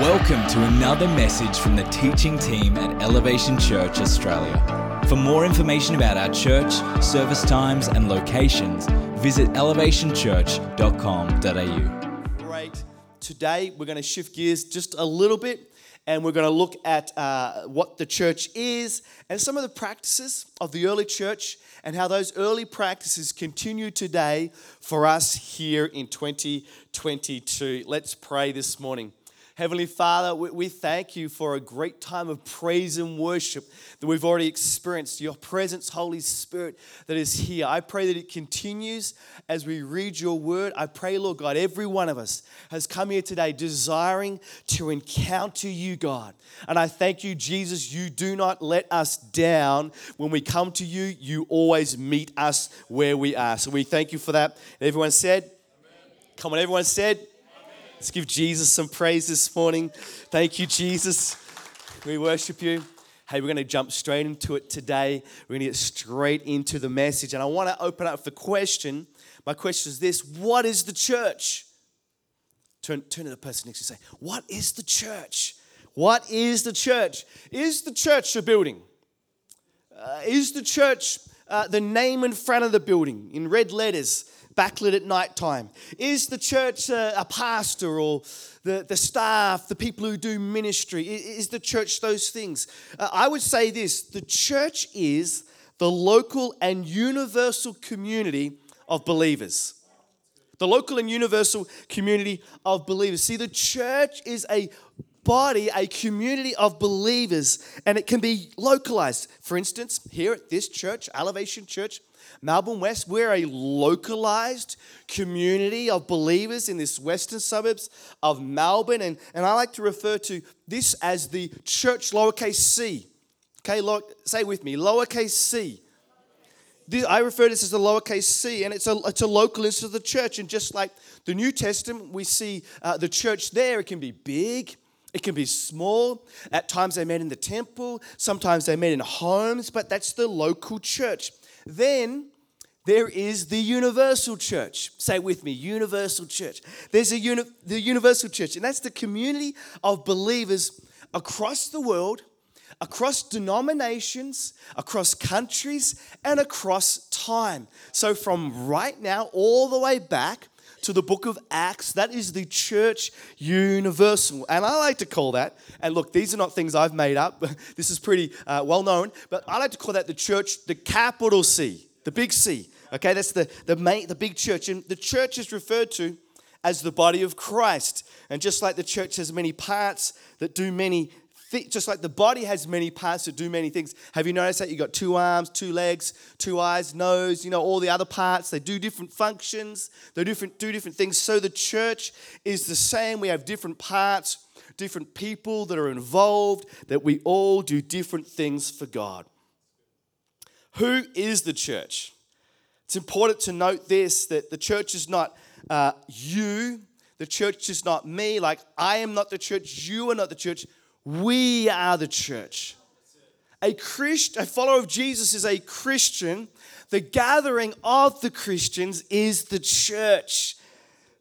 Welcome to another message from the teaching team at Elevation Church Australia. For more information about our church, service times, and locations, visit elevationchurch.com.au. Great. Today we're going to shift gears just a little bit and we're going to look at uh, what the church is and some of the practices of the early church and how those early practices continue today for us here in 2022. Let's pray this morning. Heavenly Father, we, we thank you for a great time of praise and worship that we've already experienced. Your presence, Holy Spirit, that is here. I pray that it continues as we read your word. I pray, Lord God, every one of us has come here today desiring to encounter you, God. And I thank you, Jesus, you do not let us down. When we come to you, you always meet us where we are. So we thank you for that. Everyone said, Amen. Come on, everyone said, Let's give Jesus some praise this morning. Thank you, Jesus. We worship you. Hey, we're going to jump straight into it today. We're going to get straight into the message. And I want to open up the question. My question is this What is the church? Turn, turn to the person next to you and say, What is the church? What is the church? Is the church a building? Uh, is the church uh, the name in front of the building in red letters? Backlit at night time? Is the church a, a pastor or the, the staff, the people who do ministry? Is the church those things? Uh, I would say this the church is the local and universal community of believers. The local and universal community of believers. See, the church is a body, a community of believers, and it can be localized. For instance, here at this church, Elevation Church, Melbourne West, we're a localized community of believers in this western suburbs of Melbourne. And, and I like to refer to this as the church lowercase c. Okay, lo- say with me, lowercase c. This, I refer to this as the lowercase c, and it's a, it's a local instance of the church. And just like the New Testament, we see uh, the church there, it can be big, it can be small. At times they met in the temple, sometimes they met in homes, but that's the local church. Then there is the universal church. Say with me, universal church. There's a uni- the universal church, and that's the community of believers across the world, across denominations, across countries, and across time. So from right now all the way back to the book of Acts, that is the church universal. And I like to call that, and look, these are not things I've made up, this is pretty uh, well known, but I like to call that the church, the capital C, the big C. Okay, that's the, the, main, the big church. And the church is referred to as the body of Christ. And just like the church has many parts that do many just like the body has many parts that do many things. Have you noticed that? You've got two arms, two legs, two eyes, nose, you know, all the other parts. They do different functions, they different, do different things. So the church is the same. We have different parts, different people that are involved, that we all do different things for God. Who is the church? It's important to note this that the church is not uh, you, the church is not me. Like, I am not the church, you are not the church. We are the church. A Christ, a follower of Jesus is a Christian. The gathering of the Christians is the church.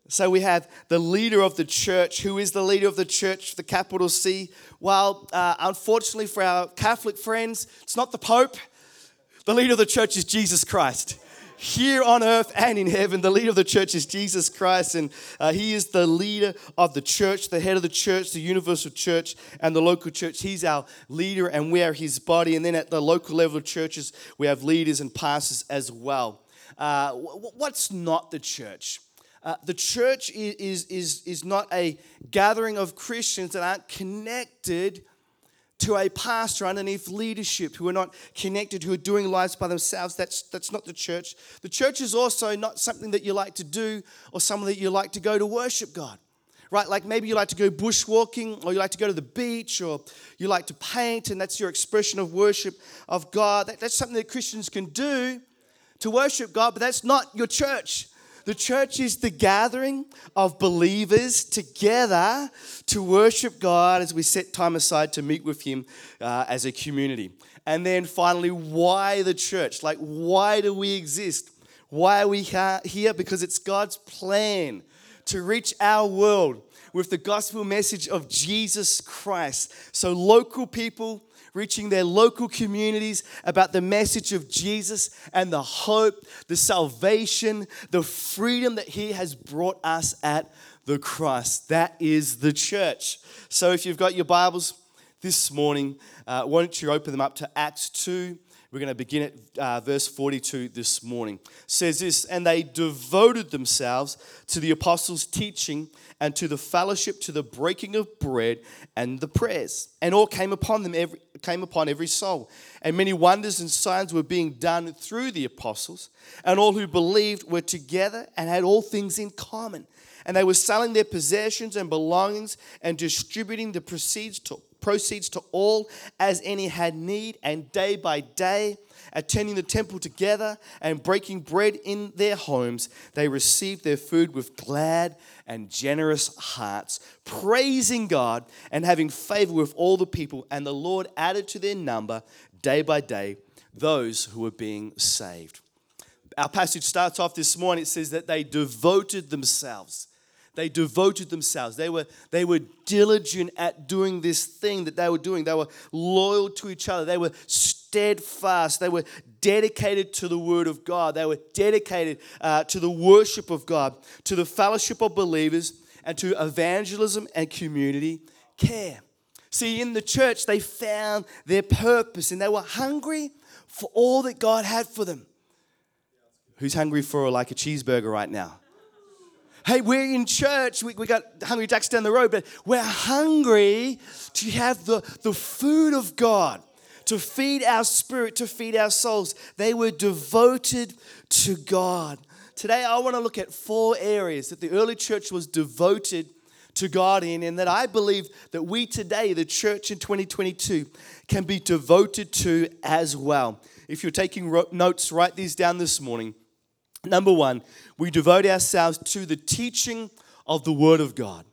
So we have the leader of the church. Who is the leader of the church, the capital C? Well, uh, unfortunately for our Catholic friends, it's not the Pope. The leader of the church is Jesus Christ here on earth and in heaven. The leader of the church is Jesus Christ, and uh, he is the leader of the church, the head of the church, the universal church, and the local church. He's our leader, and we are his body. And then at the local level of churches, we have leaders and pastors as well. Uh, what's not the church? Uh, the church is, is, is not a gathering of Christians that aren't connected to a pastor underneath leadership who are not connected, who are doing lives by themselves. That's, that's not the church. The church is also not something that you like to do or something that you like to go to worship God. Right? Like maybe you like to go bushwalking or you like to go to the beach or you like to paint and that's your expression of worship of God. That, that's something that Christians can do to worship God, but that's not your church. The church is the gathering of believers together to worship God as we set time aside to meet with Him uh, as a community. And then finally, why the church? Like, why do we exist? Why are we here? Because it's God's plan to reach our world with the gospel message of Jesus Christ. So, local people reaching their local communities about the message of Jesus and the hope, the salvation, the freedom that He has brought us at the cross. That is the church. So, if you've got your Bibles this morning, uh, why don't you open them up to Acts 2? We're going to begin at uh, verse 42 this morning. It says this, and they devoted themselves to the apostles' teaching and to the fellowship, to the breaking of bread and the prayers. And all came upon them, every, came upon every soul. And many wonders and signs were being done through the apostles. And all who believed were together and had all things in common. And they were selling their possessions and belongings and distributing the proceeds to proceeds to all as any had need, and day by day, attending the temple together and breaking bread in their homes, they received their food with glad and generous hearts, praising God and having favor with all the people. And the Lord added to their number day by day those who were being saved. Our passage starts off this morning. It says that they devoted themselves they devoted themselves. They were, they were diligent at doing this thing that they were doing. They were loyal to each other. They were steadfast. They were dedicated to the Word of God. They were dedicated uh, to the worship of God, to the fellowship of believers, and to evangelism and community care. See, in the church, they found their purpose and they were hungry for all that God had for them. Who's hungry for like a cheeseburger right now? Hey, we're in church, we, we got Hungry Jack's down the road, but we're hungry to have the, the food of God, to feed our spirit, to feed our souls. They were devoted to God. Today, I want to look at four areas that the early church was devoted to God in, and that I believe that we today, the church in 2022, can be devoted to as well. If you're taking notes, write these down this morning. Number one, we devote ourselves to the teaching of the Word of God.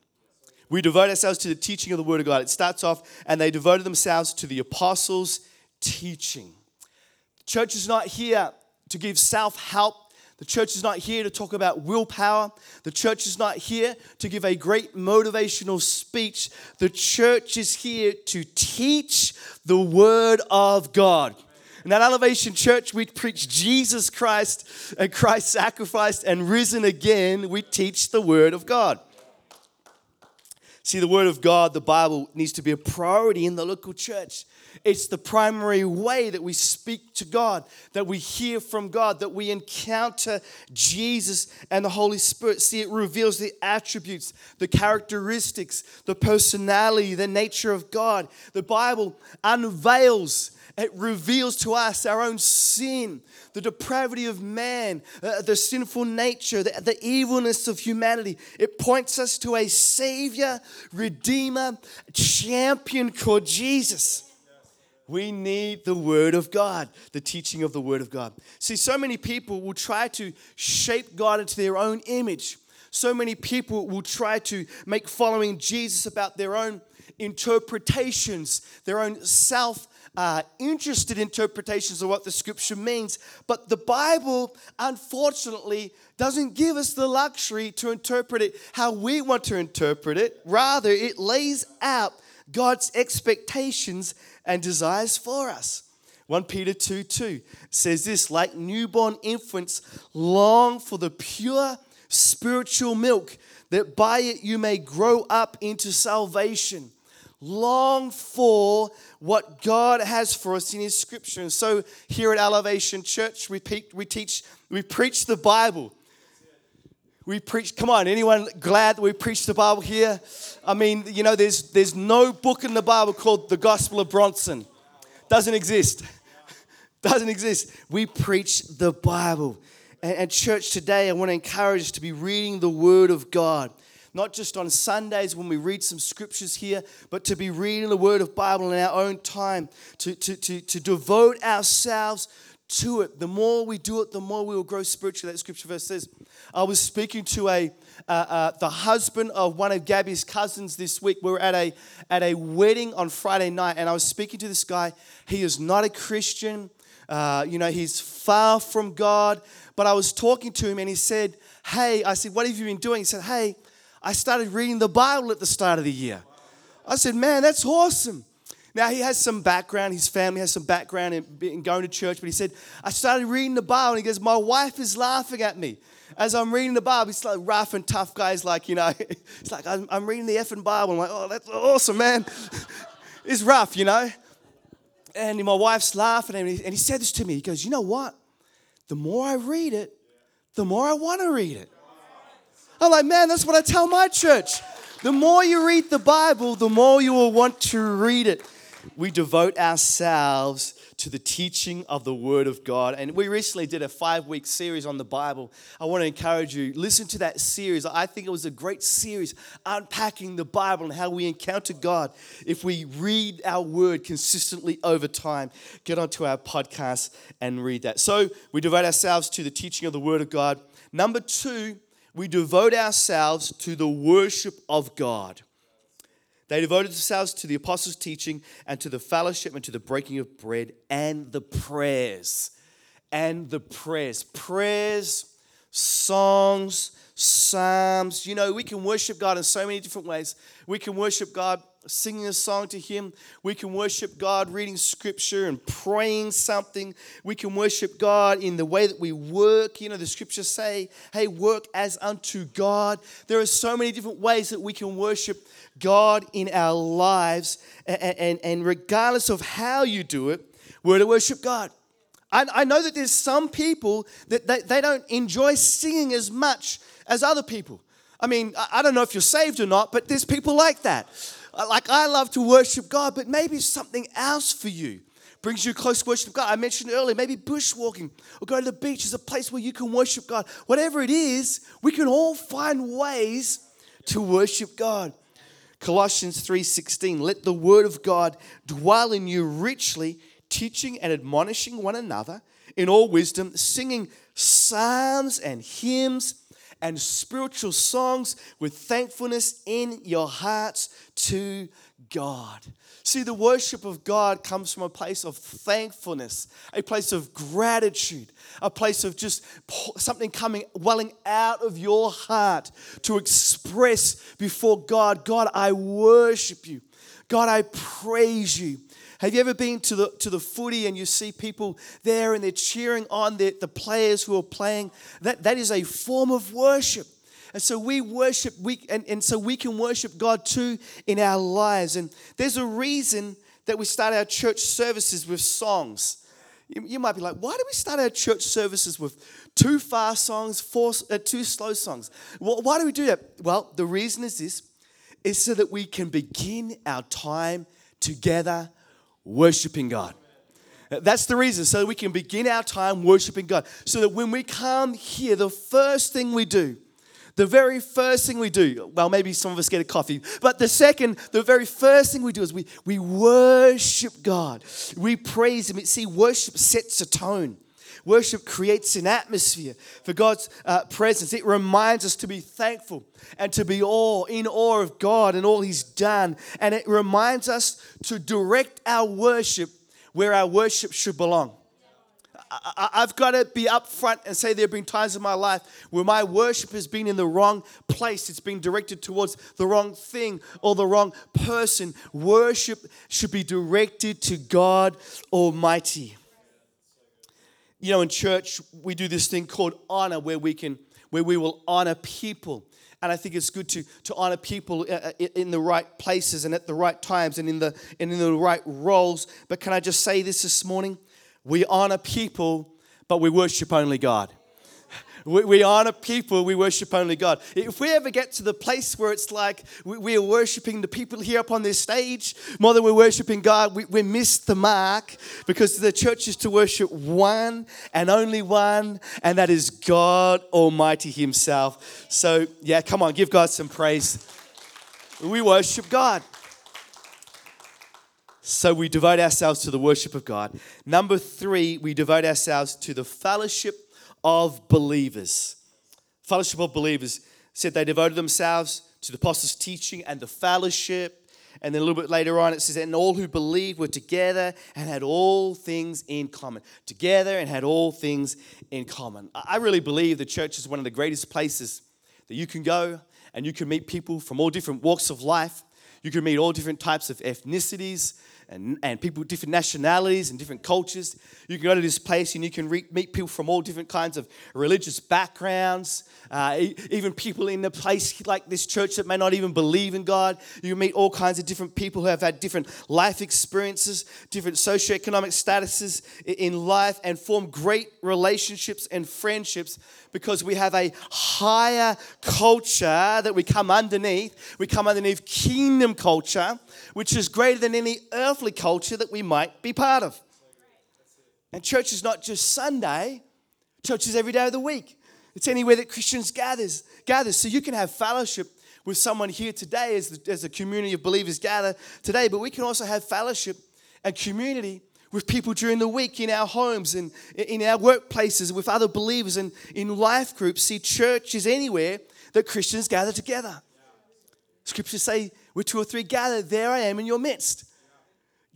We devote ourselves to the teaching of the Word of God. It starts off, and they devoted themselves to the apostles' teaching. The church is not here to give self help. The church is not here to talk about willpower. The church is not here to give a great motivational speech. The church is here to teach the Word of God. In that Elevation Church, we preach Jesus Christ and Christ sacrificed and risen again. We teach the Word of God. See, the Word of God, the Bible, needs to be a priority in the local church. It's the primary way that we speak to God, that we hear from God, that we encounter Jesus and the Holy Spirit. See, it reveals the attributes, the characteristics, the personality, the nature of God. The Bible unveils it reveals to us our own sin, the depravity of man, uh, the sinful nature, the, the evilness of humanity. It points us to a Savior, Redeemer, champion called Jesus. We need the Word of God, the teaching of the Word of God. See, so many people will try to shape God into their own image. So many people will try to make following Jesus about their own interpretations, their own self uh, interested interpretations of what the scripture means. But the Bible, unfortunately, doesn't give us the luxury to interpret it how we want to interpret it. Rather, it lays out God's expectations and desires for us. 1 Peter 2 2 says this like newborn infants, long for the pure spiritual milk, that by it you may grow up into salvation long for what God has for us in His Scripture. And so here at Elevation Church, we, pe- we teach, we preach the Bible. We preach, come on, anyone glad that we preach the Bible here? I mean, you know, there's, there's no book in the Bible called the Gospel of Bronson. Doesn't exist. Doesn't exist. We preach the Bible. And, and church, today I want to encourage us to be reading the Word of God not just on Sundays when we read some scriptures here, but to be reading the Word of Bible in our own time, to, to, to, to devote ourselves to it. The more we do it, the more we will grow spiritually. That scripture verse says. I was speaking to a uh, uh, the husband of one of Gabby's cousins this week. We were at a at a wedding on Friday night, and I was speaking to this guy. He is not a Christian. Uh, you know, he's far from God. But I was talking to him and he said, Hey, I said, What have you been doing? He said, Hey, I started reading the Bible at the start of the year. I said, Man, that's awesome. Now, he has some background, his family has some background in, in going to church, but he said, I started reading the Bible and he goes, My wife is laughing at me as I'm reading the Bible, he's like rough and tough guys, like, you know, it's like, I'm, I'm reading the effing Bible. I'm like, oh, that's awesome, man. it's rough, you know. And my wife's laughing and he said this to me. He goes, you know what? The more I read it, the more I want to read it. I'm like, man, that's what I tell my church. The more you read the Bible, the more you will want to read it. We devote ourselves to the teaching of the Word of God. And we recently did a five week series on the Bible. I want to encourage you, listen to that series. I think it was a great series unpacking the Bible and how we encounter God if we read our Word consistently over time. Get onto our podcast and read that. So we devote ourselves to the teaching of the Word of God. Number two, we devote ourselves to the worship of God. They devoted themselves to the apostles' teaching and to the fellowship and to the breaking of bread and the prayers. And the prayers. Prayers, songs, psalms. You know, we can worship God in so many different ways. We can worship God singing a song to Him. We can worship God reading scripture and praying something. We can worship God in the way that we work. You know, the scriptures say, hey, work as unto God. There are so many different ways that we can worship God in our lives. And, and, and regardless of how you do it, we're to worship God. I, I know that there's some people that they, they don't enjoy singing as much as other people. I mean, I don't know if you're saved or not, but there's people like that. Uh, like, I love to worship God, but maybe something else for you brings you close to worship God. I mentioned earlier, maybe bushwalking or go to the beach is a place where you can worship God. Whatever it is, we can all find ways to worship God. Colossians 3:16 Let the word of God dwell in you richly, teaching and admonishing one another in all wisdom, singing psalms and hymns and spiritual songs with thankfulness in your hearts to God. See, the worship of God comes from a place of thankfulness, a place of gratitude, a place of just something coming, welling out of your heart to express before God God, I worship you. God, I praise you. Have you ever been to the, to the footy and you see people there and they're cheering on the, the players who are playing? That, that is a form of worship. And so we worship, we, and, and so we can worship God too in our lives. And there's a reason that we start our church services with songs. You, you might be like, why do we start our church services with two fast songs, four, uh, two slow songs? Well, why do we do that? Well, the reason is this is so that we can begin our time together worshiping God. That's the reason, so we can begin our time worshiping God. So that when we come here, the first thing we do the very first thing we do, well, maybe some of us get a coffee, but the second, the very first thing we do is we, we worship God. We praise Him. See, worship sets a tone. Worship creates an atmosphere for God's uh, presence. It reminds us to be thankful and to be awe, in awe of God and all He's done. And it reminds us to direct our worship where our worship should belong. I, have got to be upfront and say there have been times in my life where my worship has been in the wrong place. It's been directed towards the wrong thing or the wrong person. Worship should be directed to God Almighty. You know, in church, we do this thing called honor where we can, where we will honor people. And I think it's good to, to honor people uh, uh, in the right places and at the right times and in the, and in the right roles. But can I just say this this morning? We honor people, but we worship only God. We, we, honor people, we worship only God. If we ever get to the place where it's like we, we are worshiping the people here up on this stage more than we're worshiping God, we, we miss the mark because the church is to worship one and only one, and that is God Almighty Himself. So, yeah, come on, give God some praise. We worship God. So we devote ourselves to the worship of God. Number three, we devote ourselves to the fellowship of believers. Fellowship of believers said they devoted themselves to the apostles' teaching and the fellowship And then a little bit later on, it says, And all who believed were together and had all things in common. Together and had all things in common. I really believe the church is one of the greatest places that you can go and you can meet people from all different walks of life. You can meet all different types of ethnicities and, and people with different nationalities and different cultures. You can go to this place and you can re- meet people from all different kinds of religious backgrounds, uh, even people in a place like this church that may not even believe in God. You meet all kinds of different people who have had different life experiences, different socioeconomic statuses in life, and form great relationships and friendships because we have a higher culture that we come underneath. We come underneath kingdom culture, which is greater than any earthly culture that we might be part of. And church is not just Sunday, church is every day of the week. It's anywhere that Christians gathers, gathers. So you can have fellowship with someone here today as, the, as a community of believers gather today, but we can also have fellowship and community with people during the week in our homes and in our workplaces with other believers and in life groups. See, church is anywhere that Christians gather together. Scriptures say, where two or three gather, there I am in your midst.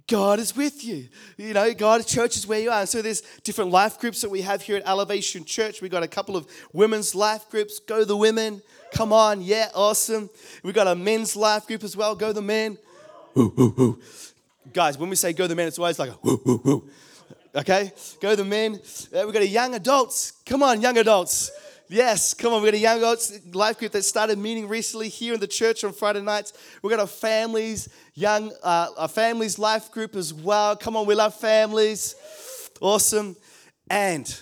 God is with you. You know, God, church is where you are. So there's different life groups that we have here at Elevation Church. We've got a couple of women's life groups. Go the women. Come on. Yeah, awesome. We've got a men's life group as well. Go the men. Guys, when we say go the men, it's always like a woo, woo. Okay? Go the men. Uh, we've got a young adults. Come on, young adults. Yes, come on. We've got a young adults life group that started meeting recently here in the church on Friday nights. We've got a families, young, uh, a families life group as well. Come on, we love families. Awesome. And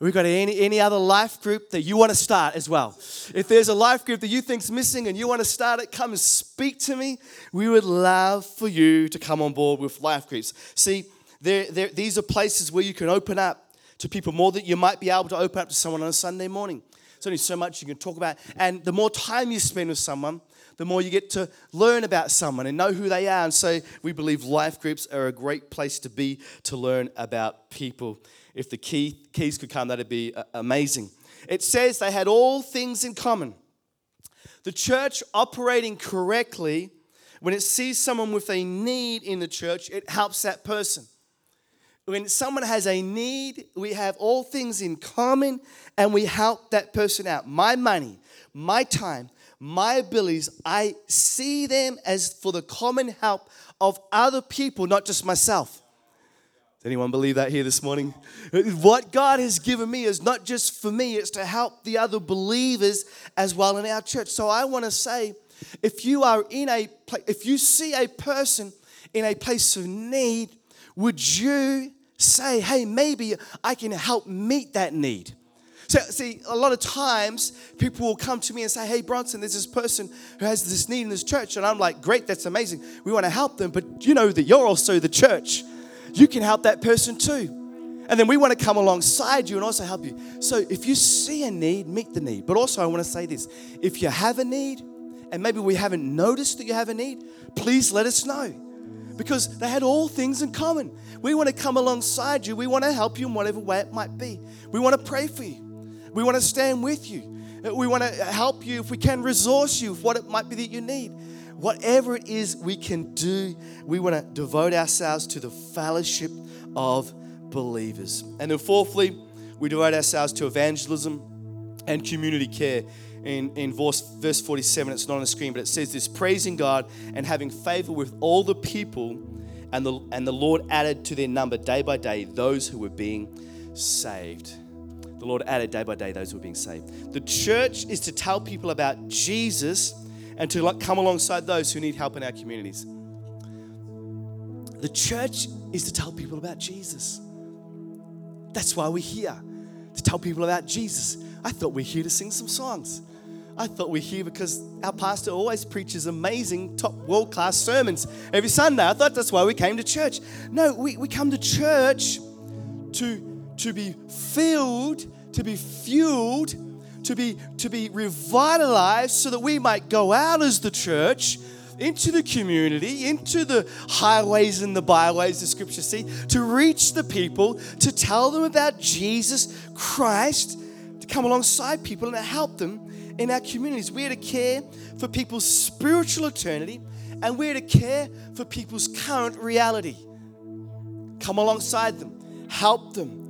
we've got any, any other life group that you want to start as well. If there's a life group that you think's missing and you want to start it, come and speak to me. We would love for you to come on board with life groups. See, they're, they're, these are places where you can open up to people more than you might be able to open up to someone on a Sunday morning. There's only so much you can talk about. And the more time you spend with someone, the more you get to learn about someone and know who they are. And so we believe life groups are a great place to be to learn about people. If the key, keys could come, that'd be uh, amazing. It says they had all things in common. The church operating correctly, when it sees someone with a need in the church, it helps that person when someone has a need, we have all things in common and we help that person out. My money, my time, my abilities, I see them as for the common help of other people, not just myself. Does anyone believe that here this morning? What God has given me is not just for me, it's to help the other believers as well in our church. So I want to say, if you are in a if you see a person in a place of need, would you say, hey, maybe I can help meet that need. So, see, a lot of times people will come to me and say, Hey, Bronson, there's this person who has this need in this church. And I'm like, Great, that's amazing. We want to help them. But you know that you're also the church. You can help that person too. And then we want to come alongside you and also help you. So if you see a need, meet the need. But also, I want to say this if you have a need, and maybe we haven't noticed that you have a need, please let us know because they had all things in common. We want to come alongside you. We want to help you in whatever way it might be. We want to pray for you. We want to stand with you. We want to help you if we can resource you with what it might be that you need. Whatever it is we can do, we want to devote ourselves to the fellowship of believers. And then, fourthly, we devote ourselves to evangelism and community care in, in verse, verse 47. It's not on the screen, but it says this praising God and having favor with all the people. And the, and the Lord added to their number day by day those who were being saved. The Lord added day by day those who were being saved. The church is to tell people about Jesus and to come alongside those who need help in our communities. The church is to tell people about Jesus. That's why we're here, to tell people about Jesus. I thought we're here to sing some songs. I thought we're here because our pastor always preaches amazing, top world class sermons every Sunday. I thought that's why we came to church. No, we, we come to church to, to be filled, to be fueled, to be, to be revitalized so that we might go out as the church into the community, into the highways and the byways, the scriptures see, to reach the people, to tell them about Jesus Christ, to come alongside people and to help them in our communities. We are to care for people's spiritual eternity and we're to care for people's current reality. Come alongside them, help them.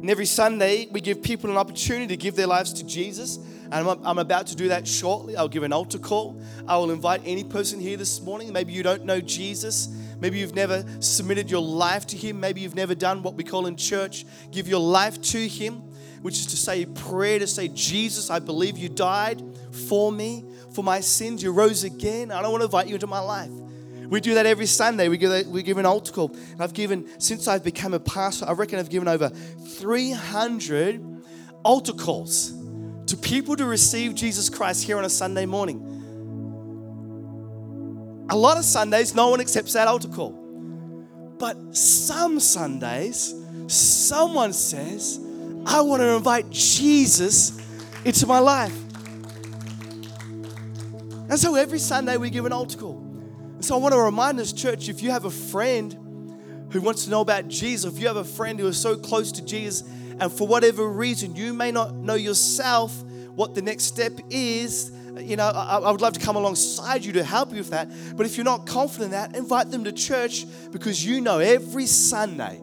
And every Sunday, we give people an opportunity to give their lives to Jesus. And I'm, I'm about to do that shortly. I'll give an altar call. I will invite any person here this morning. Maybe you don't know Jesus. Maybe you've never submitted your life to Him. Maybe you've never done what we call in church give your life to Him, which is to say prayer to say, Jesus, I believe you died for me, for my sins. You rose again. I don't want to invite you into my life. We do that every Sunday. We give, we give an altar call. I've given, since I've become a pastor, I reckon I've given over 300 altar calls to people to receive Jesus Christ here on a Sunday morning. A lot of Sundays, no one accepts that altar call. But some Sundays, someone says, I want to invite Jesus into my life. And so every Sunday we give an altar call. So I want to remind this church if you have a friend who wants to know about Jesus, if you have a friend who is so close to Jesus, and for whatever reason you may not know yourself what the next step is, you know, I, I, would love to come alongside you to help you with that. But if you're not confident in that, invite them to church because you know every Sunday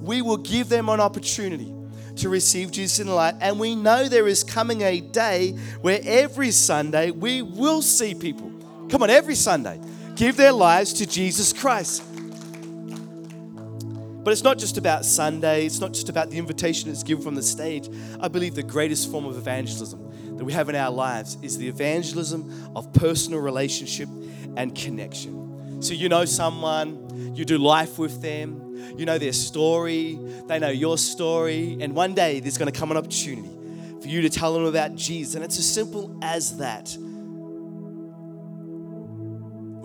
we will give them an opportunity to receive Jesus in the light, And we know there is coming a day where every Sunday we will see people, come on, every Sunday, give their lives to Jesus Christ. But it's not just about Sunday, it's not just about the invitation that's given from the stage. I believe the greatest form of evangelism that we have in our lives is the evangelism of personal relationship and connection. So you know someone, you do life with them, you know their story, they know your story, and one day there's going to come an opportunity for you to tell them about Jesus. And it's as simple as that.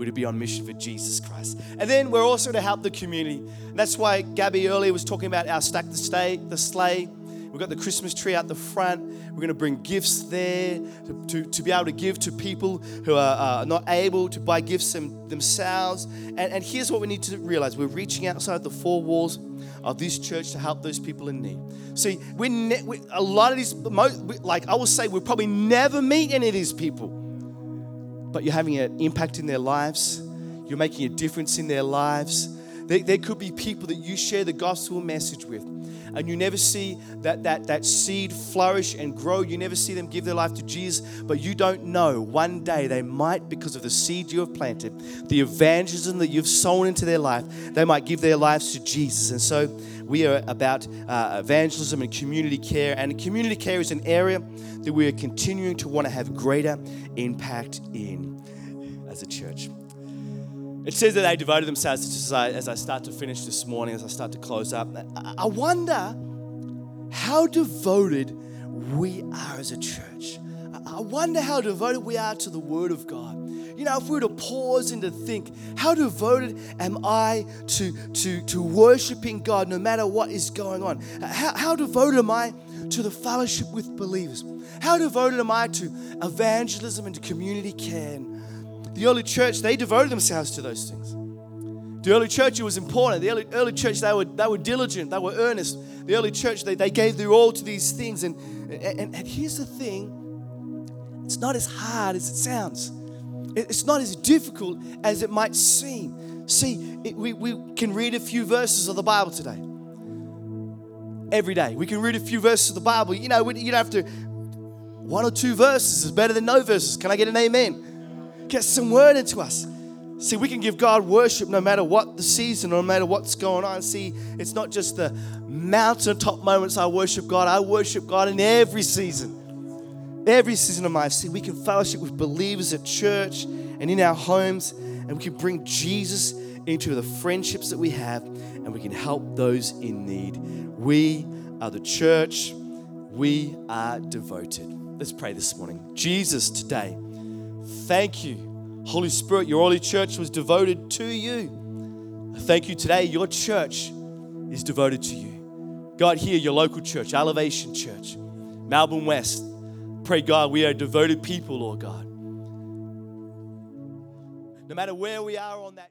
We're to be on mission for Jesus Christ. And then we're also to help the community. And that's why Gabby earlier was talking about our stack the stay, the sleigh. We've got the Christmas tree out the front. We're going to bring gifts there to, to, to be able to give to people who are uh, not able to buy gifts them, themselves. And, and here's what we need to realize we're reaching outside the four walls of this church to help those people in need. See, we're ne- we, a lot of these, like I will say, we'll probably never meet any of these people, but you're having an impact in their lives. You're making a difference in their lives. There, there could be people that you share the gospel message with and you never see that, that, that seed flourish and grow. You never see them give their life to Jesus, but you don't know. One day they might, because of the seed you have planted, the evangelism that you've sown into their life, they might give their lives to Jesus. And so we are about uh, evangelism and community care. And community care is an area that we are continuing to want to have greater impact in as a church. It says that they devoted themselves, as I, as I start to finish this morning, as I start to close up. I wonder how devoted we are as a church. I wonder how devoted we are to the Word of God. You know, if we were to pause and to think, how devoted am I to, to, to worshiping God no matter what is going on? How, how devoted am I to the fellowship with believers? How devoted am I to evangelism and to community care? The early church, they devoted themselves to those things. The early church, it was important. The early, early church, they were, they were diligent, they were earnest. The early church, they, they gave their all to these things. And, and, and here's the thing it's not as hard as it sounds, it's not as difficult as it might seem. See, it, we, we can read a few verses of the Bible today. Every day. We can read a few verses of the Bible. You know, you don't have to, one or two verses is better than no verses. Can I get an amen? Get some word into us. See, we can give God worship no matter what the season, no matter what's going on. See, it's not just the mountaintop moments I worship God, I worship God in every season. Every season of my life. See, we can fellowship with believers at church and in our homes, and we can bring Jesus into the friendships that we have, and we can help those in need. We are the church, we are devoted. Let's pray this morning. Jesus, today, Thank you, Holy Spirit. Your early church was devoted to you. Thank you today. Your church is devoted to you. God, here, your local church, Elevation Church, Melbourne West. Pray, God, we are devoted people, Lord God. No matter where we are on that